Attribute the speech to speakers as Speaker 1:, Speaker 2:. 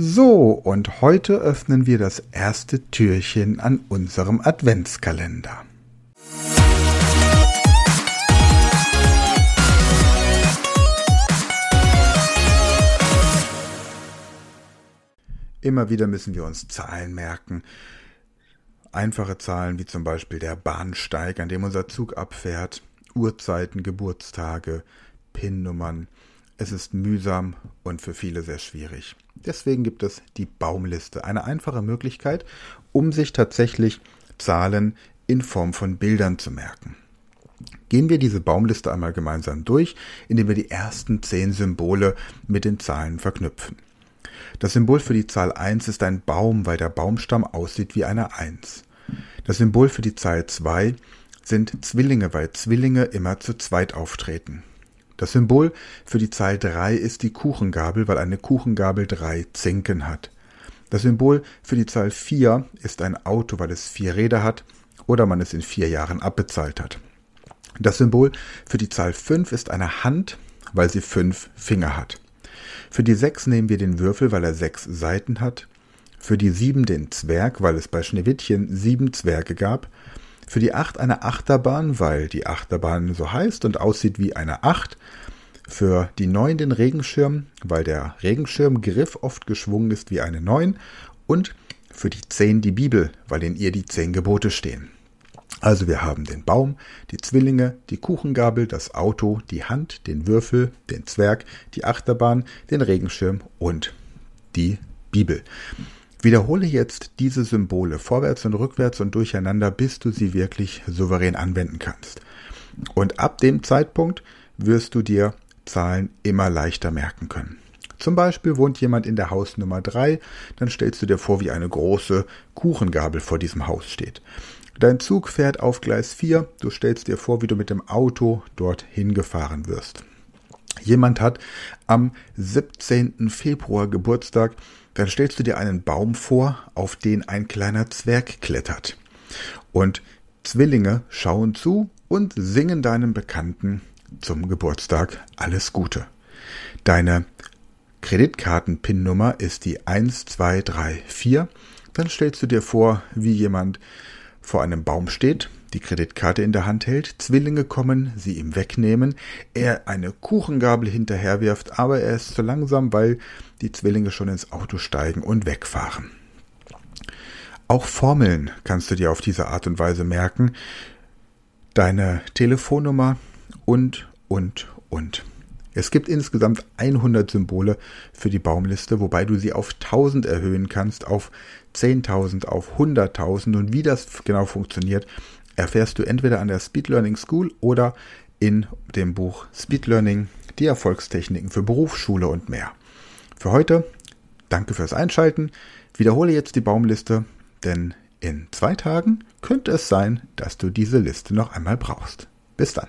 Speaker 1: So, und heute öffnen wir das erste Türchen an unserem Adventskalender. Immer wieder müssen wir uns Zahlen merken. Einfache Zahlen wie zum Beispiel der Bahnsteig, an dem unser Zug abfährt, Uhrzeiten, Geburtstage, PIN-Nummern. Es ist mühsam und für viele sehr schwierig. Deswegen gibt es die Baumliste, eine einfache Möglichkeit, um sich tatsächlich Zahlen in Form von Bildern zu merken. Gehen wir diese Baumliste einmal gemeinsam durch, indem wir die ersten zehn Symbole mit den Zahlen verknüpfen. Das Symbol für die Zahl 1 ist ein Baum, weil der Baumstamm aussieht wie eine 1. Das Symbol für die Zahl 2 sind Zwillinge, weil Zwillinge immer zu zweit auftreten. Das Symbol für die Zahl 3 ist die Kuchengabel, weil eine Kuchengabel drei Zinken hat. Das Symbol für die Zahl 4 ist ein Auto, weil es vier Räder hat oder man es in vier Jahren abbezahlt hat. Das Symbol für die Zahl 5 ist eine Hand, weil sie fünf Finger hat. Für die 6 nehmen wir den Würfel, weil er sechs Seiten hat. Für die 7 den Zwerg, weil es bei Schneewittchen sieben Zwerge gab. Für die 8 eine Achterbahn, weil die Achterbahn so heißt und aussieht wie eine 8. Für die 9 den Regenschirm, weil der Regenschirmgriff oft geschwungen ist wie eine 9. Und für die 10 die Bibel, weil in ihr die 10 Gebote stehen. Also wir haben den Baum, die Zwillinge, die Kuchengabel, das Auto, die Hand, den Würfel, den Zwerg, die Achterbahn, den Regenschirm und die Bibel. Wiederhole jetzt diese Symbole vorwärts und rückwärts und durcheinander, bis du sie wirklich souverän anwenden kannst. Und ab dem Zeitpunkt wirst du dir Zahlen immer leichter merken können. Zum Beispiel wohnt jemand in der Hausnummer 3, dann stellst du dir vor, wie eine große Kuchengabel vor diesem Haus steht. Dein Zug fährt auf Gleis 4, du stellst dir vor, wie du mit dem Auto dorthin gefahren wirst. Jemand hat am 17. Februar Geburtstag, dann stellst du dir einen Baum vor, auf den ein kleiner Zwerg klettert. Und Zwillinge schauen zu und singen deinem Bekannten zum Geburtstag alles Gute. Deine Kreditkarten-PIN-Nummer ist die 1234. Dann stellst du dir vor, wie jemand vor einem Baum steht, die Kreditkarte in der Hand hält, Zwillinge kommen, sie ihm wegnehmen, er eine Kuchengabel hinterherwirft, aber er ist zu langsam, weil die Zwillinge schon ins Auto steigen und wegfahren. Auch Formeln kannst du dir auf diese Art und Weise merken. Deine Telefonnummer und, und, und. Es gibt insgesamt 100 Symbole für die Baumliste, wobei du sie auf 1000 erhöhen kannst, auf 10.000, auf 100.000 und wie das genau funktioniert, erfährst du entweder an der Speed Learning School oder in dem Buch Speed Learning, die Erfolgstechniken für Berufsschule und mehr. Für heute danke fürs Einschalten. Wiederhole jetzt die Baumliste, denn in zwei Tagen könnte es sein, dass du diese Liste noch einmal brauchst. Bis dann.